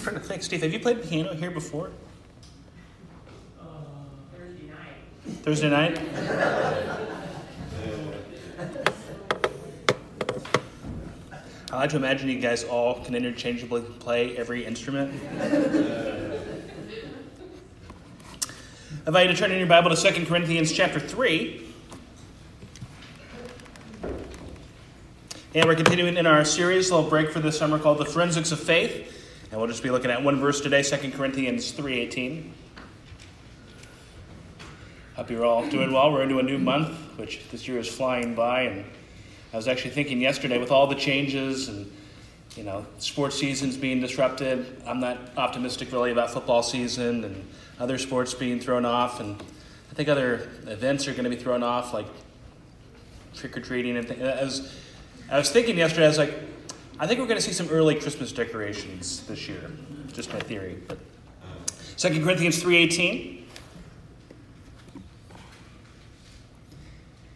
trying to think. Steve, have you played piano here before? Uh, Thursday night. Thursday night? I like to imagine you guys all can interchangeably play every instrument. I invite you to turn in your Bible to 2 Corinthians chapter 3. And we're continuing in our series, a little break for this summer called The Forensics of Faith. And we'll just be looking at one verse today, 2 Corinthians 3.18. Hope you're all doing well. We're into a new month, which this year is flying by. And I was actually thinking yesterday, with all the changes and you know sports seasons being disrupted, I'm not optimistic really about football season and other sports being thrown off. And I think other events are going to be thrown off, like trick or treating and things. As I was thinking yesterday, I was like, I think we're going to see some early Christmas decorations this year. Just my theory. But 2 Corinthians 3.18.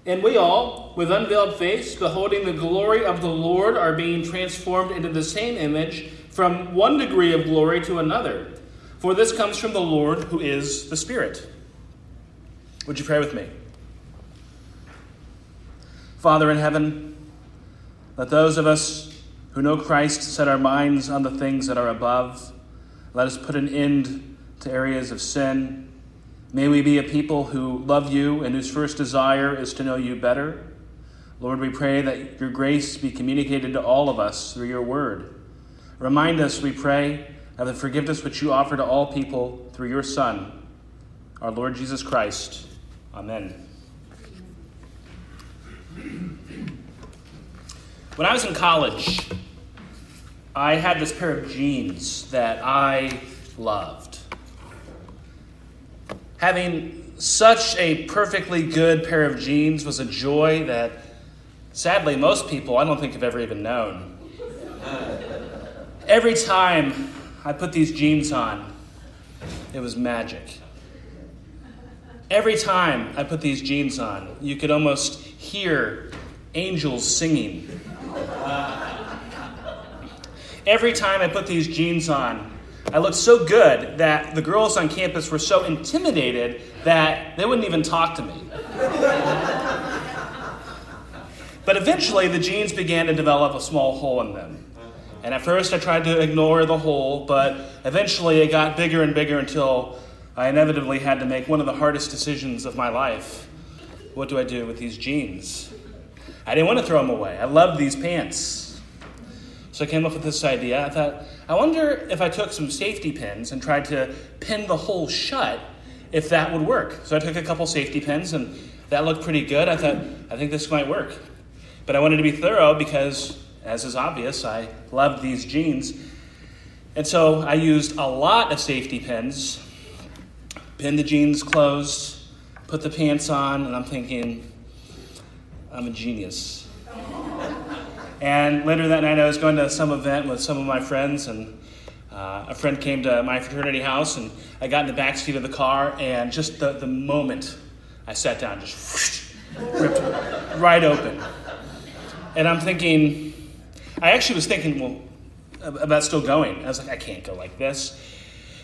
And we all, with unveiled face, beholding the glory of the Lord, are being transformed into the same image from one degree of glory to another. For this comes from the Lord, who is the Spirit. Would you pray with me? Father in heaven, let those of us who know Christ set our minds on the things that are above. Let us put an end to areas of sin. May we be a people who love you and whose first desire is to know you better. Lord, we pray that your grace be communicated to all of us through your word. Remind us, we pray, of the forgiveness which you offer to all people through your Son, our Lord Jesus Christ. Amen. When I was in college, I had this pair of jeans that I loved. Having such a perfectly good pair of jeans was a joy that sadly most people I don't think have ever even known. Every time I put these jeans on, it was magic. Every time I put these jeans on, you could almost hear angels singing. Every time I put these jeans on, I looked so good that the girls on campus were so intimidated that they wouldn't even talk to me. but eventually, the jeans began to develop a small hole in them. And at first, I tried to ignore the hole, but eventually, it got bigger and bigger until I inevitably had to make one of the hardest decisions of my life. What do I do with these jeans? I didn't want to throw them away. I loved these pants. So I came up with this idea. I thought, I wonder if I took some safety pins and tried to pin the hole shut, if that would work. So I took a couple safety pins, and that looked pretty good. I thought, I think this might work. But I wanted to be thorough because, as is obvious, I loved these jeans. And so I used a lot of safety pins, pinned the jeans closed, put the pants on, and I'm thinking, I'm a genius. And later that night, I was going to some event with some of my friends, and uh, a friend came to my fraternity house, and I got in the back seat of the car, and just the, the moment I sat down, just whoosh, ripped right open. And I'm thinking, I actually was thinking, well, about still going. I was like, I can't go like this.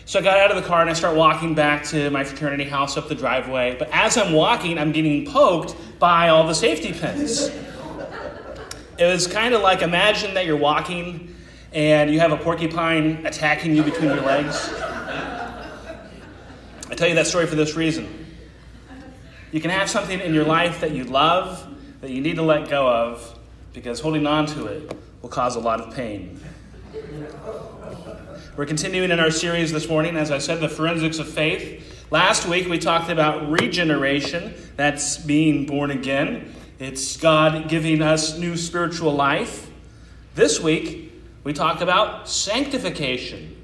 So I got out of the car and I start walking back to my fraternity house up the driveway. But as I'm walking, I'm getting poked by all the safety pins. It was kind of like imagine that you're walking and you have a porcupine attacking you between your legs. I tell you that story for this reason. You can have something in your life that you love that you need to let go of because holding on to it will cause a lot of pain. We're continuing in our series this morning, as I said, the forensics of faith. Last week we talked about regeneration, that's being born again. It's God giving us new spiritual life. This week, we talk about sanctification.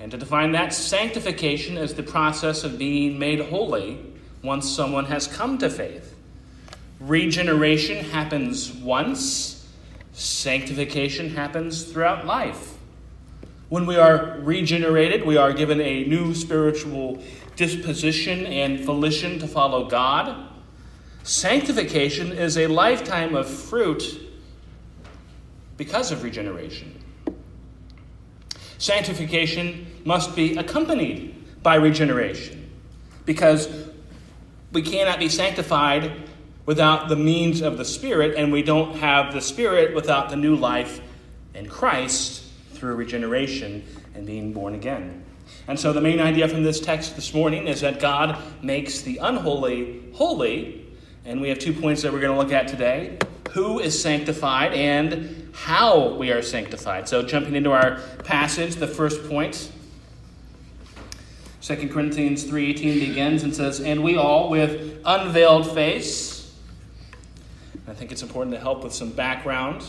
And to define that, sanctification as the process of being made holy once someone has come to faith. Regeneration happens once, sanctification happens throughout life. When we are regenerated, we are given a new spiritual disposition and volition to follow God. Sanctification is a lifetime of fruit because of regeneration. Sanctification must be accompanied by regeneration because we cannot be sanctified without the means of the Spirit, and we don't have the Spirit without the new life in Christ through regeneration and being born again. And so, the main idea from this text this morning is that God makes the unholy holy. And we have two points that we're going to look at today who is sanctified and how we are sanctified. So, jumping into our passage, the first point. 2 Corinthians 3:18 begins and says, "And we all with unveiled face." I think it's important to help with some background.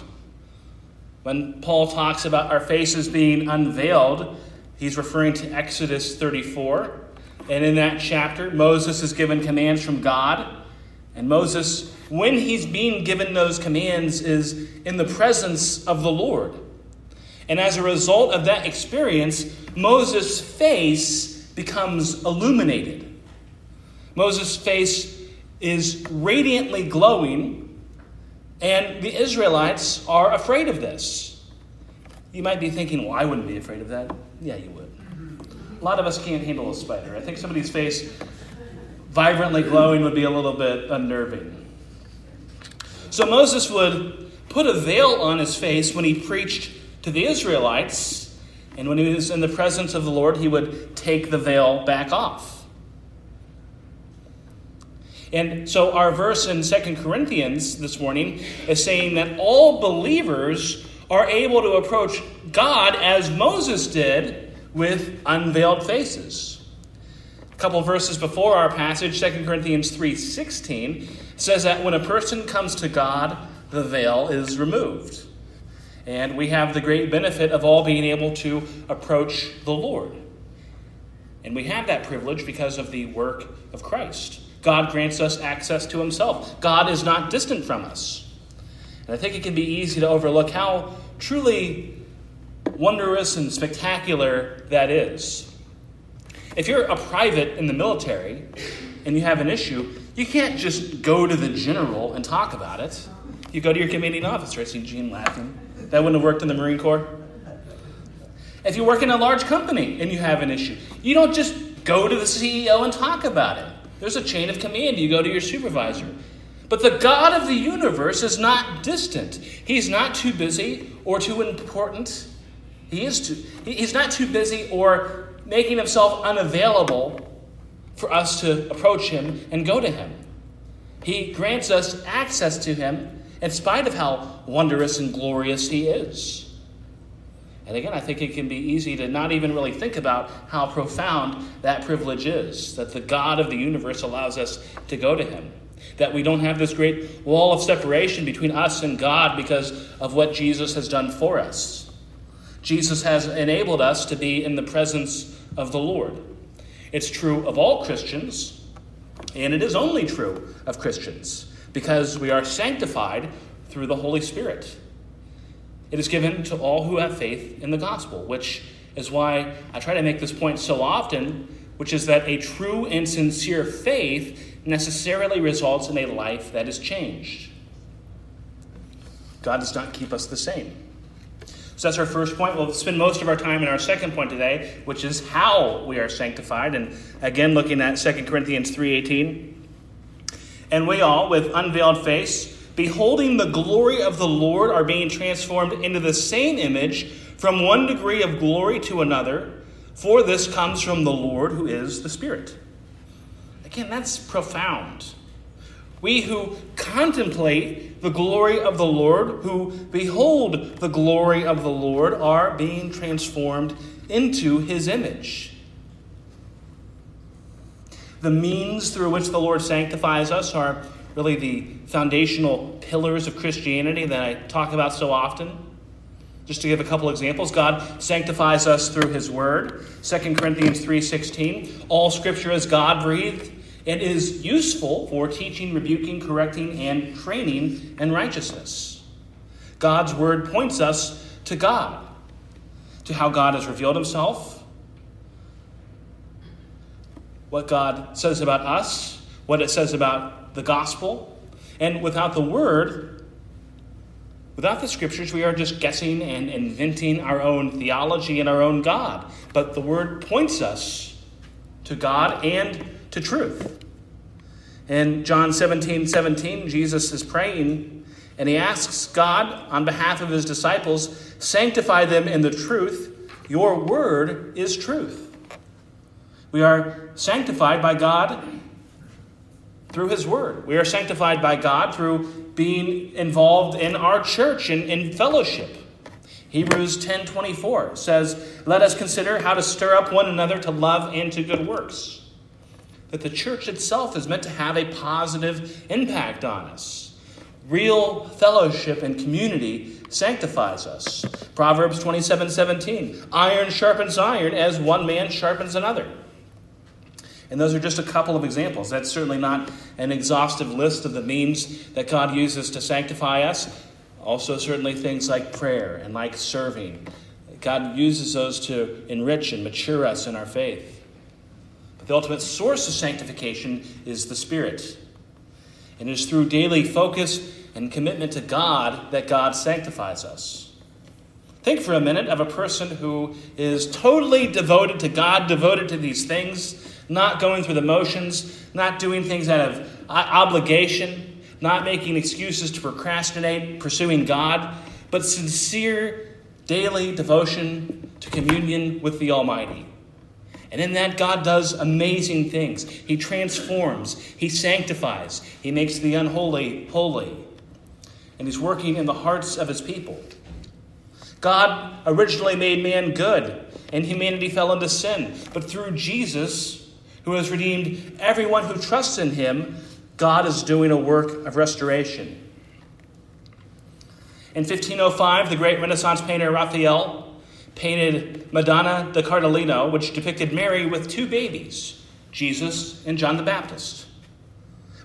When Paul talks about our faces being unveiled, he's referring to Exodus 34. And in that chapter, Moses is given commands from God. And Moses, when he's being given those commands, is in the presence of the Lord. And as a result of that experience, Moses' face becomes illuminated. Moses' face is radiantly glowing and the Israelites are afraid of this. You might be thinking, well, I wouldn't be afraid of that. Yeah, you would. A lot of us can't handle a spider. I think somebody's face vibrantly glowing would be a little bit unnerving. So Moses would put a veil on his face when he preached to the Israelites, and when he was in the presence of the Lord, he would take the veil back off. And so our verse in Second Corinthians this morning is saying that all believers are able to approach God as Moses did with unveiled faces. Couple verses before our passage, 2 Corinthians 3:16 says that when a person comes to God, the veil is removed. And we have the great benefit of all being able to approach the Lord. And we have that privilege because of the work of Christ. God grants us access to himself. God is not distant from us. And I think it can be easy to overlook how truly wondrous and spectacular that is. If you're a private in the military and you have an issue, you can't just go to the general and talk about it. You go to your commanding officer. I see Gene laughing. That wouldn't have worked in the Marine Corps. If you work in a large company and you have an issue, you don't just go to the CEO and talk about it. There's a chain of command. You go to your supervisor. But the God of the universe is not distant. He's not too busy or too important. He is too, he's not too busy or making himself unavailable for us to approach him and go to him. He grants us access to him in spite of how wondrous and glorious he is. And again, I think it can be easy to not even really think about how profound that privilege is that the God of the universe allows us to go to Him. That we don't have this great wall of separation between us and God because of what Jesus has done for us. Jesus has enabled us to be in the presence of the Lord. It's true of all Christians, and it is only true of Christians because we are sanctified through the Holy Spirit. It is given to all who have faith in the gospel, which is why I try to make this point so often, which is that a true and sincere faith necessarily results in a life that is changed. God does not keep us the same. So that's our first point. We'll spend most of our time in our second point today, which is how we are sanctified. And again, looking at 2 Corinthians 3.18. And we all, with unveiled face, beholding the glory of the Lord, are being transformed into the same image from one degree of glory to another, for this comes from the Lord who is the Spirit. Again, that's profound. We who contemplate the glory of the Lord, who behold the glory of the Lord, are being transformed into his image. The means through which the Lord sanctifies us are really the foundational pillars of Christianity that I talk about so often. Just to give a couple examples, God sanctifies us through his word. 2 Corinthians 3:16, all scripture is God-breathed and is useful for teaching, rebuking, correcting and training in righteousness. God's word points us to God, to how God has revealed himself, what God says about us, what it says about the gospel. And without the word, Without the scriptures, we are just guessing and inventing our own theology and our own God. But the word points us to God and to truth. In John 17 17, Jesus is praying and he asks God on behalf of his disciples, sanctify them in the truth. Your word is truth. We are sanctified by God through his word. We are sanctified by God through being involved in our church and in fellowship. Hebrews 10:24 says, "Let us consider how to stir up one another to love and to good works." That the church itself is meant to have a positive impact on us. Real fellowship and community sanctifies us. Proverbs 27 17. Iron sharpens iron as one man sharpens another. And those are just a couple of examples. That's certainly not an exhaustive list of the means that God uses to sanctify us. Also, certainly things like prayer and like serving. God uses those to enrich and mature us in our faith. The ultimate source of sanctification is the Spirit. And it is through daily focus and commitment to God that God sanctifies us. Think for a minute of a person who is totally devoted to God, devoted to these things, not going through the motions, not doing things out of obligation, not making excuses to procrastinate, pursuing God, but sincere daily devotion to communion with the Almighty. And in that, God does amazing things. He transforms, He sanctifies, He makes the unholy holy. And He's working in the hearts of His people. God originally made man good, and humanity fell into sin. But through Jesus, who has redeemed everyone who trusts in Him, God is doing a work of restoration. In 1505, the great Renaissance painter Raphael painted Madonna da Cardellino, which depicted Mary with two babies, Jesus and John the Baptist.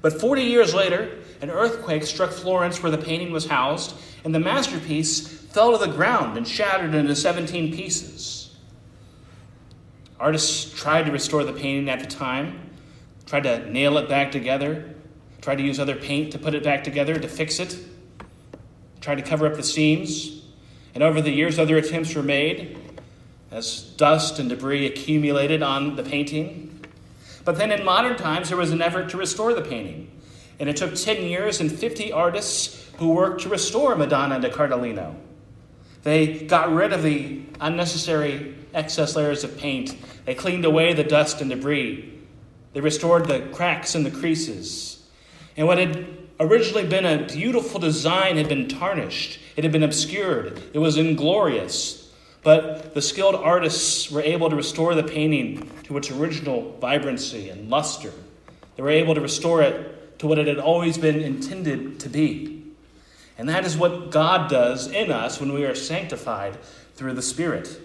But 40 years later, an earthquake struck Florence where the painting was housed, and the masterpiece fell to the ground and shattered into 17 pieces. Artists tried to restore the painting at the time, tried to nail it back together, tried to use other paint to put it back together to fix it, tried to cover up the seams. And over the years, other attempts were made as dust and debris accumulated on the painting. But then in modern times, there was an effort to restore the painting. And it took 10 years and 50 artists who worked to restore Madonna da Cardellino. They got rid of the unnecessary excess layers of paint. They cleaned away the dust and debris. They restored the cracks and the creases. And what had originally been a beautiful design had been tarnished, it had been obscured, it was inglorious. But the skilled artists were able to restore the painting to its original vibrancy and luster. They were able to restore it to what it had always been intended to be. And that is what God does in us when we are sanctified through the Spirit.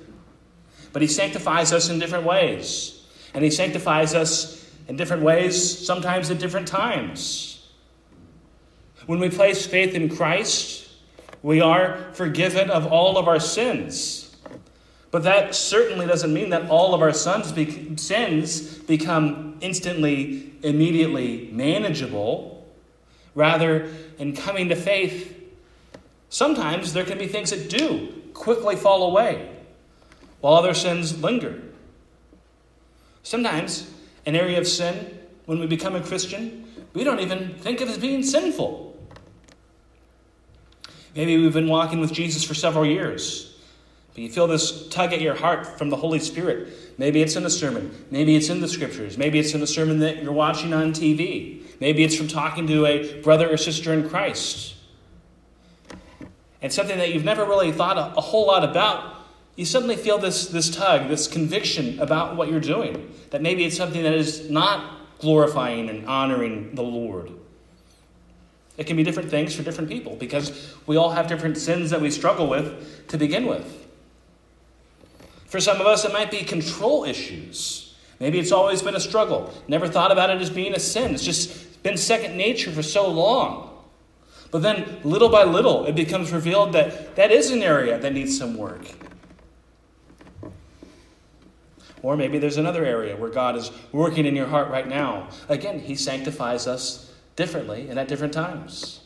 But He sanctifies us in different ways. And He sanctifies us in different ways, sometimes at different times. When we place faith in Christ, we are forgiven of all of our sins. But that certainly doesn't mean that all of our sins, become instantly, immediately manageable. Rather, in coming to faith, sometimes there can be things that do quickly fall away, while other sins linger. Sometimes, an area of sin, when we become a Christian, we don't even think of as being sinful. Maybe we've been walking with Jesus for several years. But you feel this tug at your heart from the Holy Spirit. Maybe it's in a sermon. Maybe it's in the scriptures. Maybe it's in a sermon that you're watching on TV. Maybe it's from talking to a brother or sister in Christ. And something that you've never really thought a, a whole lot about, you suddenly feel this, this tug, this conviction about what you're doing. That maybe it's something that is not glorifying and honoring the Lord. It can be different things for different people because we all have different sins that we struggle with to begin with. For some of us, it might be control issues. Maybe it's always been a struggle. Never thought about it as being a sin. It's just been second nature for so long. But then, little by little, it becomes revealed that that is an area that needs some work. Or maybe there's another area where God is working in your heart right now. Again, He sanctifies us differently and at different times.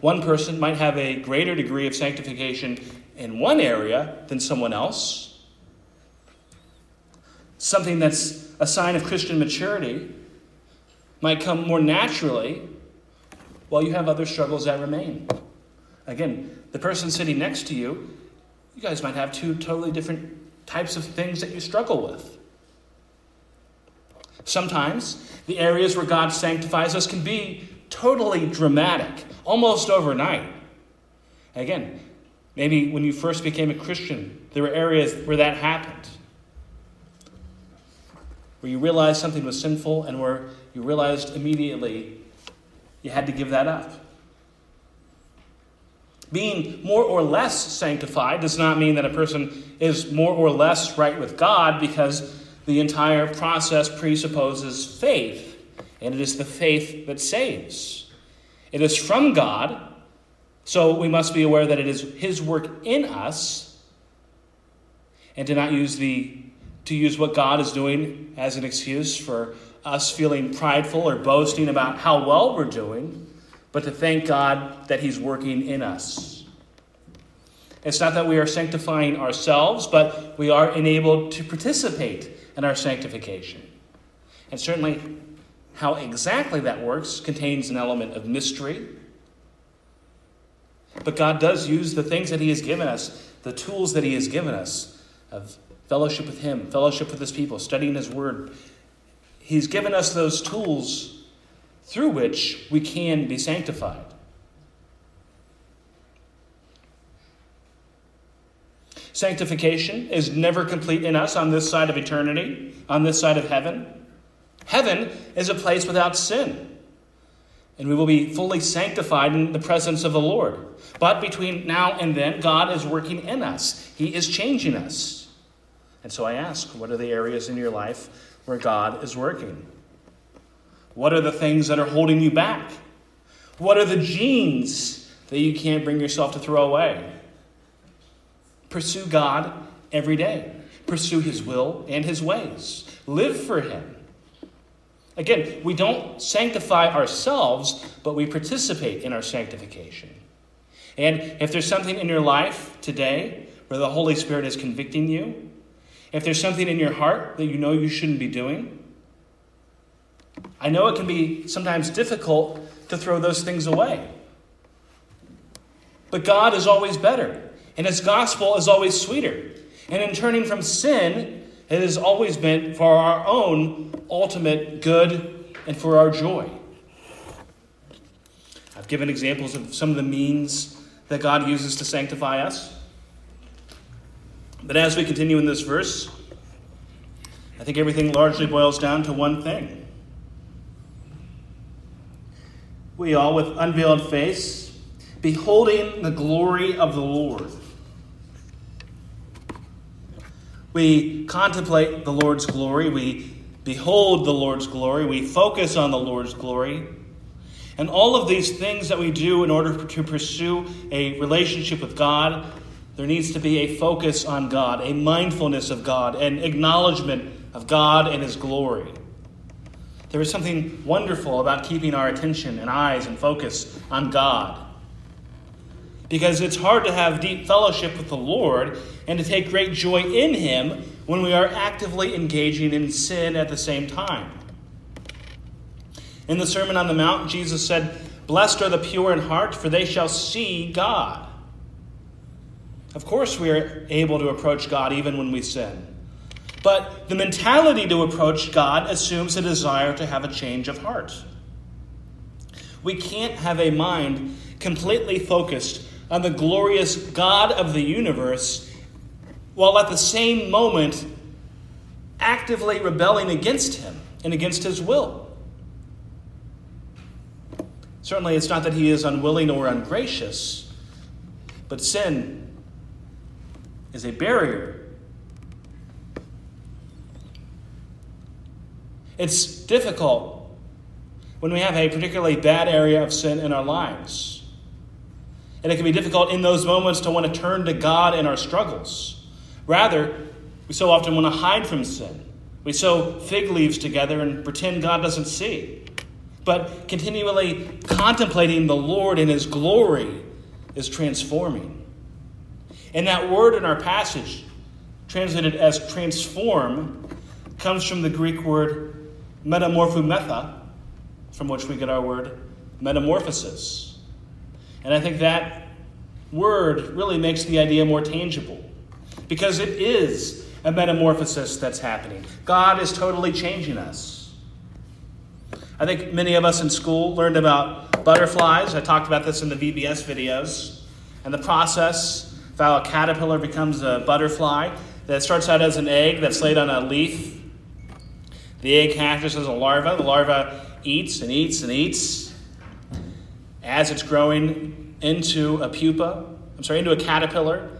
One person might have a greater degree of sanctification in one area than someone else. Something that's a sign of Christian maturity might come more naturally, while you have other struggles that remain. Again, the person sitting next to you, you guys might have two totally different types of things that you struggle with. Sometimes the areas where God sanctifies us can be totally dramatic, almost overnight. Again, maybe when you first became a Christian, there were areas where that happened. Where you realized something was sinful and where you realized immediately you had to give that up. Being more or less sanctified does not mean that a person is more or less right with God because the entire process presupposes faith, and it is the faith that saves. It is from God, so we must be aware that it is His work in us, and to not use the to use what God is doing as an excuse for us feeling prideful or boasting about how well we're doing, but to thank God that He's working in us. It's not that we are sanctifying ourselves, but we are enabled to participate in our sanctification. And certainly, how exactly that works contains an element of mystery. But God does use the things that He has given us, the tools that He has given us of fellowship with Him, fellowship with His people, studying His Word, He's given us those tools through which we can be sanctified. Sanctification is never complete in us on this side of eternity, on this side of heaven. Heaven is a place without sin, and we will be fully sanctified in the presence of the Lord. But between now and then, God is working in us, He is changing us. And so I ask, what are the areas in your life where God is working? What are the things that are holding you back? What are the jeans that you can't bring yourself to throw away? Pursue God every day. Pursue His will and His ways. Live for Him. Again, we don't sanctify ourselves, but we participate in our sanctification. And if there's something in your life today where the Holy Spirit is convicting you, if there's something in your heart that you know you shouldn't be doing, I know it can be sometimes difficult to throw those things away. But God is always better, and His gospel is always sweeter. And in turning from sin, it has always been for our own ultimate good and for our joy. I've given examples of some of the means that God uses to sanctify us. But as we continue in this verse, I think everything largely boils down to one thing. We all, with unveiled face, beholding the glory of the Lord. We contemplate the Lord's glory. We behold the Lord's glory. We focus on the Lord's glory. And all of these things that we do in order to pursue a relationship with God there needs to be a focus on God, a mindfulness of God, an acknowledgement of God and His glory. There is something wonderful about keeping our attention and eyes and focus on God. Because it's hard to have deep fellowship with the Lord and to take great joy in Him when we are actively engaging in sin at the same time. In the Sermon on the Mount, Jesus said, Blessed are the pure in heart, for they shall see God. Of course, we are able to approach God even when we sin. But the mentality to approach God assumes a desire to have a change of heart. We can't have a mind completely focused on the glorious God of the universe while at the same moment actively rebelling against Him and against His will. Certainly, it's not that He is unwilling or ungracious, but sin is a barrier. It's difficult when we have a particularly bad area of sin in our lives. And it can be difficult in those moments to want to turn to God in our struggles. Rather, we so often want to hide from sin. We sew fig leaves together and pretend God doesn't see. but continually contemplating the Lord in His glory is transforming. And that word in our passage, translated as transform, comes from the Greek word metamorphumetha, from which we get our word metamorphosis. And I think that word really makes the idea more tangible because it is a metamorphosis that's happening. God is totally changing us. I think many of us in school learned about butterflies. I talked about this in the VBS videos. And the process of how a caterpillar becomes a butterfly that starts out as an egg that's laid on a leaf. The egg hatches as a larva. The larva eats and eats and eats as it's growing into a pupa. I'm sorry, into a caterpillar.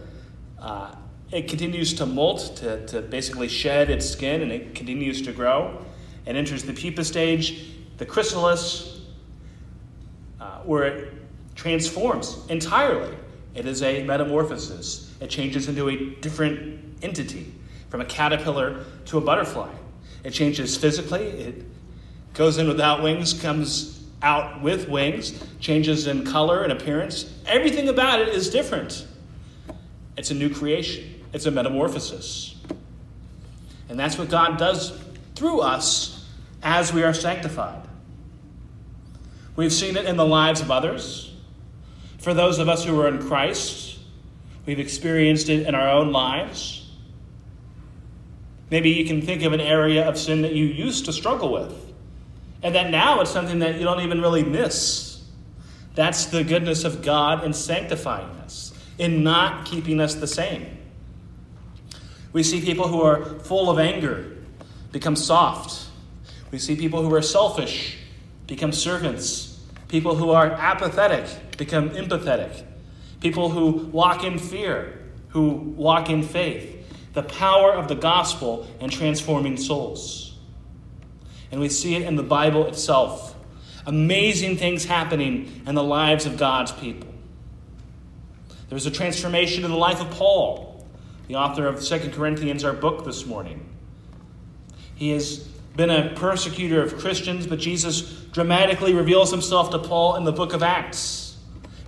Uh, it continues to molt, to, to basically shed its skin, and it continues to grow. It enters the pupa stage, the chrysalis, uh, where it transforms entirely. It is a metamorphosis. It changes into a different entity, from a caterpillar to a butterfly. It changes physically. It goes in without wings, comes out with wings, changes in color and appearance. Everything about it is different. It's a new creation. It's a metamorphosis. And that's what God does through us as we are sanctified. We've seen it in the lives of others. For those of us who are in Christ, we've experienced it in our own lives. Maybe you can think of an area of sin that you used to struggle with, and that now it's something that you don't even really miss. That's the goodness of God in sanctifying us, in not keeping us the same. We see people who are full of anger become soft. We see people who are selfish become servants. People who are apathetic become empathetic. People who walk in fear, who walk in faith. The power of the gospel in transforming souls. And we see it in the Bible itself. Amazing things happening in the lives of God's people. There was a transformation in the life of Paul the author of 2 Corinthians, our book this morning. He has been a persecutor of Christians, but Jesus dramatically reveals himself to Paul in the book of Acts.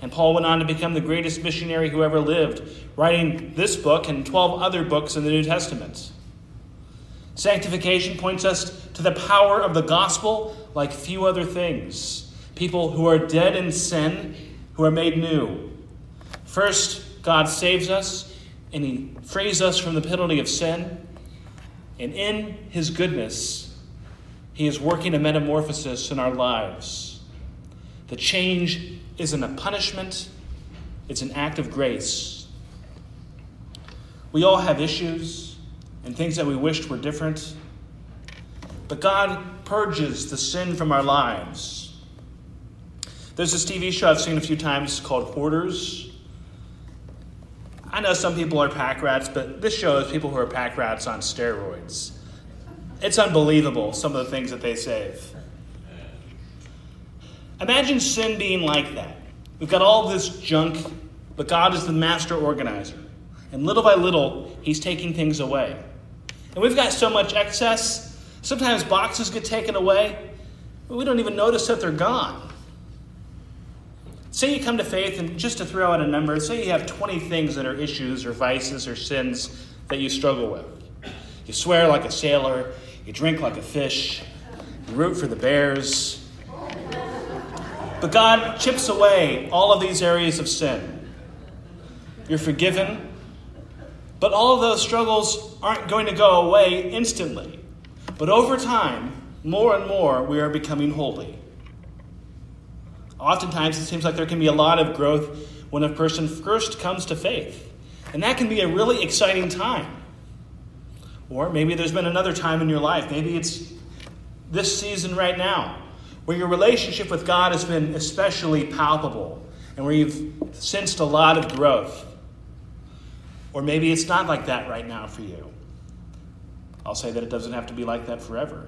And Paul went on to become the greatest missionary who ever lived, writing this book and 12 other books in the New Testament. Sanctification points us to the power of the gospel like few other things. People who are dead in sin, who are made new. First, God saves us and He frees us from the penalty of sin. And in His goodness, He is working a metamorphosis in our lives. The change isn't a punishment, it's an act of grace. We all have issues and things that we wished were different. But God purges the sin from our lives. There's this TV show I've seen a few times called Hoarders. I know some people are pack rats, but this shows people who are pack rats on steroids. It's unbelievable, some of the things that they save. Imagine sin being like that. We've got all this junk, but God is the master organizer. And little by little, He's taking things away. And we've got so much excess. Sometimes boxes get taken away, but we don't even notice that they're gone. Say you come to faith, and just to throw out a number, say you have 20 things that are issues or vices or sins that you struggle with. You swear like a sailor, you drink like a fish, you root for the Bears. But God chips away all of these areas of sin. You're forgiven, but all of those struggles aren't going to go away instantly. But over time, more and more, we are becoming holy. Oftentimes, it seems like there can be a lot of growth when a person first comes to faith. And that can be a really exciting time. Or maybe there's been another time in your life. Maybe it's this season right now where your relationship with God has been especially palpable and where you've sensed a lot of growth. Or maybe it's not like that right now for you. I'll say that it doesn't have to be like that forever.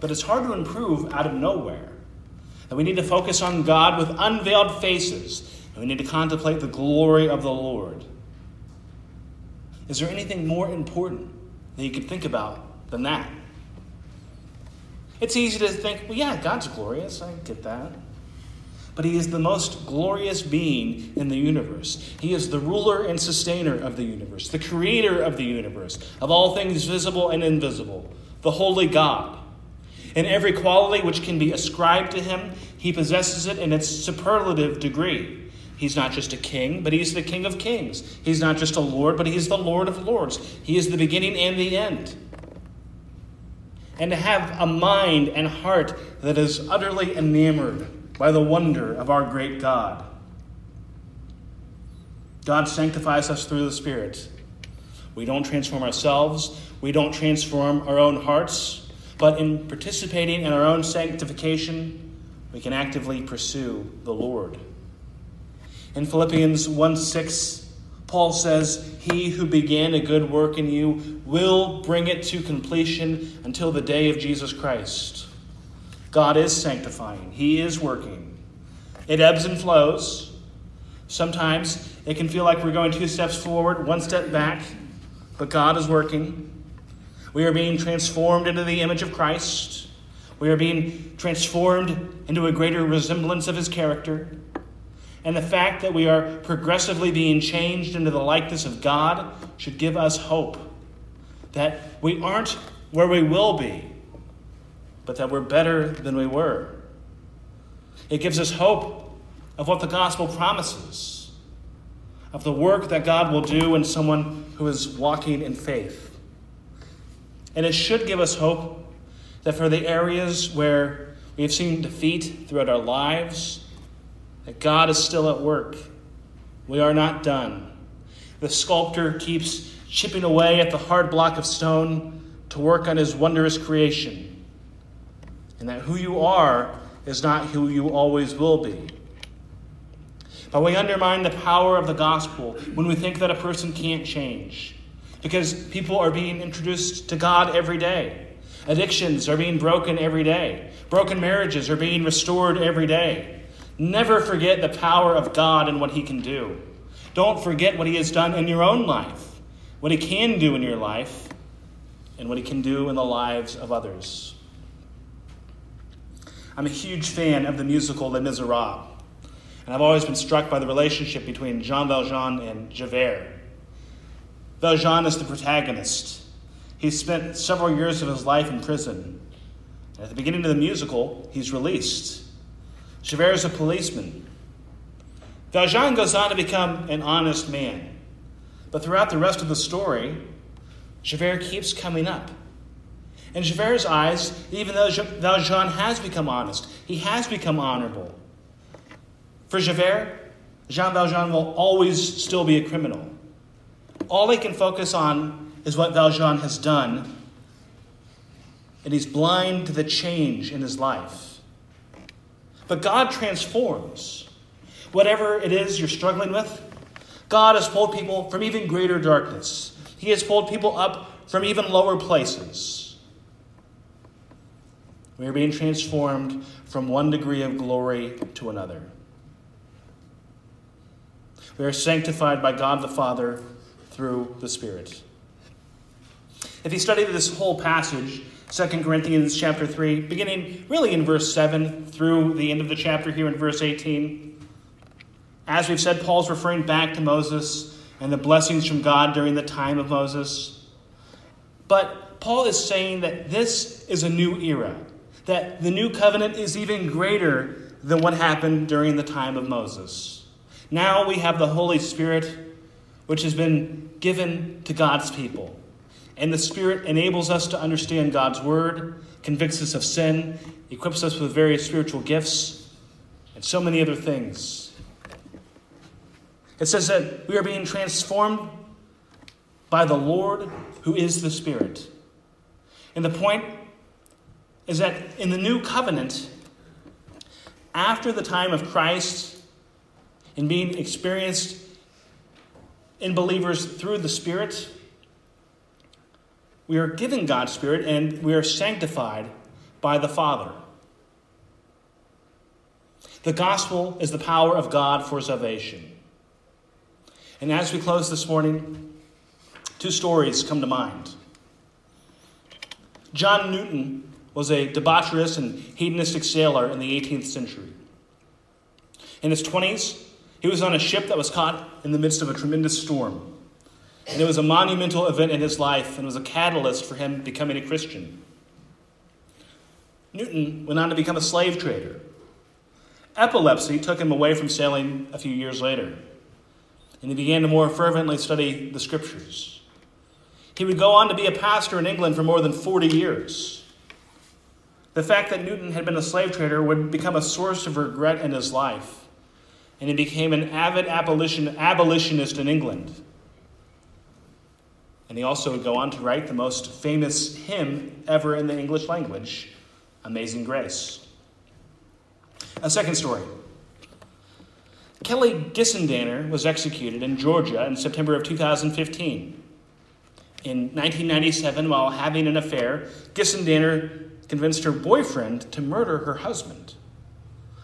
But it's hard to improve out of nowhere. And we need to focus on God with unveiled faces, and we need to contemplate the glory of the Lord. Is there anything more important that you could think about than that? It's easy to think, well, yeah, God's glorious. I get that. But He is the most glorious being in the universe. He is the ruler and sustainer of the universe, the creator of the universe, of all things visible and invisible, the holy God. In every quality which can be ascribed to Him, He possesses it in its superlative degree. He's not just a king, but he's the king of kings. He's not just a lord, but he's the lord of lords. He is the beginning and the end. And to have a mind and heart that is utterly enamored by the wonder of our great God. God sanctifies us through the Spirit. We don't transform ourselves, we don't transform our own hearts, but in participating in our own sanctification, we can actively pursue the Lord. In Philippians 1 6, Paul says, He who began a good work in you will bring it to completion until the day of Jesus Christ. God is sanctifying, He is working. It ebbs and flows. Sometimes it can feel like we're going two steps forward, one step back, but God is working. We are being transformed into the image of Christ. We are being transformed into a greater resemblance of His character. And the fact that we are progressively being changed into the likeness of God should give us hope that we aren't where we will be, but that we're better than we were. It gives us hope of what the gospel promises, of the work that God will do in someone who is walking in faith. And it should give us hope that for the areas where we have seen defeat throughout our lives, that God is still at work. We are not done. The sculptor keeps chipping away at the hard block of stone to work on his wondrous creation. And that who you are is not who you always will be. But we undermine the power of the gospel when we think that a person can't change. Because people are being introduced to God every day. Addictions are being broken every day. Broken marriages are being restored every day. Never forget the power of God and what He can do. Don't forget what He has done in your own life, what He can do in your life, and what He can do in the lives of others. I'm a huge fan of the musical Les Miserables, and I've always been struck by the relationship between Jean Valjean and Javert. Valjean is the protagonist. He spent several years of his life in prison. And At the beginning of the musical, he's released. Javert is a policeman. Valjean goes on to become an honest man. But throughout the rest of the story, Javert keeps coming up. In Javert's eyes, even though Valjean has become honest, he has become honorable. For Javert, Jean Valjean will always still be a criminal. All he can focus on is what Valjean has done, and he's blind to the change in his life. But God transforms. Whatever it is you're struggling with, God has pulled people from even greater darkness. He has pulled people up from even lower places. We are being transformed from one degree of glory to another. We are sanctified by God the Father through the Spirit. If you study this whole passage, 2 Corinthians chapter 3, beginning really in verse 7 through the end of the chapter here in verse 18. As we've said, Paul's referring back to Moses and the blessings from God during the time of Moses. But Paul is saying that this is a new era, that the new covenant is even greater than what happened during the time of Moses. Now we have the Holy Spirit, which has been given to God's people. And the Spirit enables us to understand God's Word, convicts us of sin, equips us with various spiritual gifts, and so many other things. It says that we are being transformed by the Lord who is the Spirit. And the point is that in the new covenant, after the time of Christ and being experienced in believers through the Spirit, we are given God's Spirit and we are sanctified by the Father. The gospel is the power of God for salvation. And as we close this morning, two stories come to mind. John Newton was a debaucherous and hedonistic sailor in the 18th century. In his 20s, he was on a ship that was caught in the midst of a tremendous storm. And it was a monumental event in his life and was a catalyst for him becoming a Christian. Newton went on to become a slave trader. Epilepsy took him away from sailing a few years later, and he began to more fervently study the scriptures. He would go on to be a pastor in England for more than 40 years. The fact that Newton had been a slave trader would become a source of regret in his life, and he became an avid abolition, abolitionist in England. And he also would go on to write the most famous hymn ever in the English language, Amazing Grace. A second story. Kelly Gissendaner was executed in Georgia in September of 2015. In 1997, while having an affair, Gissendaner convinced her boyfriend to murder her husband.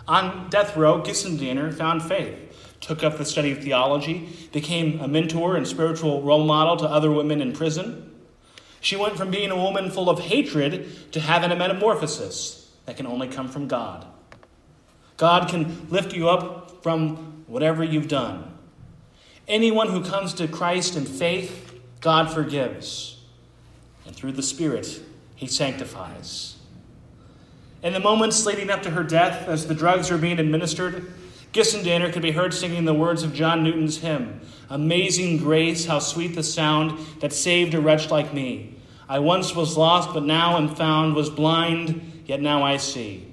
On death row, Gissendaner found faith, took up the study of theology, became a mentor and spiritual role model to other women in prison. She went from being a woman full of hatred to having a metamorphosis that can only come from God. God can lift you up from whatever you've done. Anyone who comes to Christ in faith, God forgives. And through the Spirit, He sanctifies. In the moments leading up to her death, as the drugs were being administered, Gissendaner could be heard singing the words of John Newton's hymn Amazing grace, how sweet the sound that saved a wretch like me. I once was lost, but now am found, was blind, yet now I see.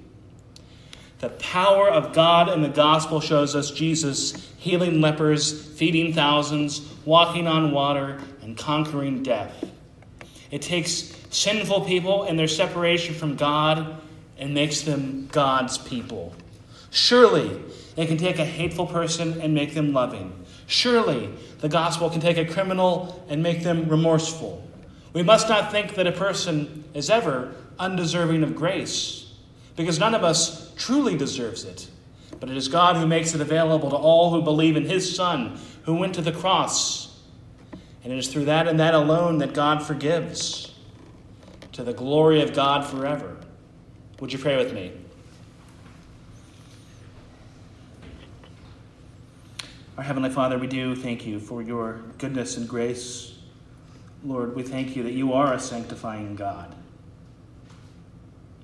The power of God in the gospel shows us Jesus healing lepers, feeding thousands, walking on water, and conquering death. It takes sinful people and their separation from God and makes them God's people. Surely, it can take a hateful person and make them loving. Surely, the gospel can take a criminal and make them remorseful. We must not think that a person is ever undeserving of grace, because none of us truly deserves it. But it is God who makes it available to all who believe in His Son, who went to the cross. And it is through that and that alone that God forgives, to the glory of God forever. Would you pray with me? Our Heavenly Father, we do thank you for your goodness and grace. Lord, we thank you that you are a sanctifying God.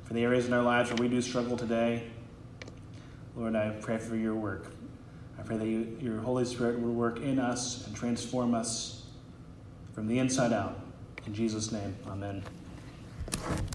For the areas in our lives where we do struggle today, Lord, I pray for your work. I pray that you, your Holy Spirit will work in us and transform us from the inside out. In Jesus' name, amen. Amen.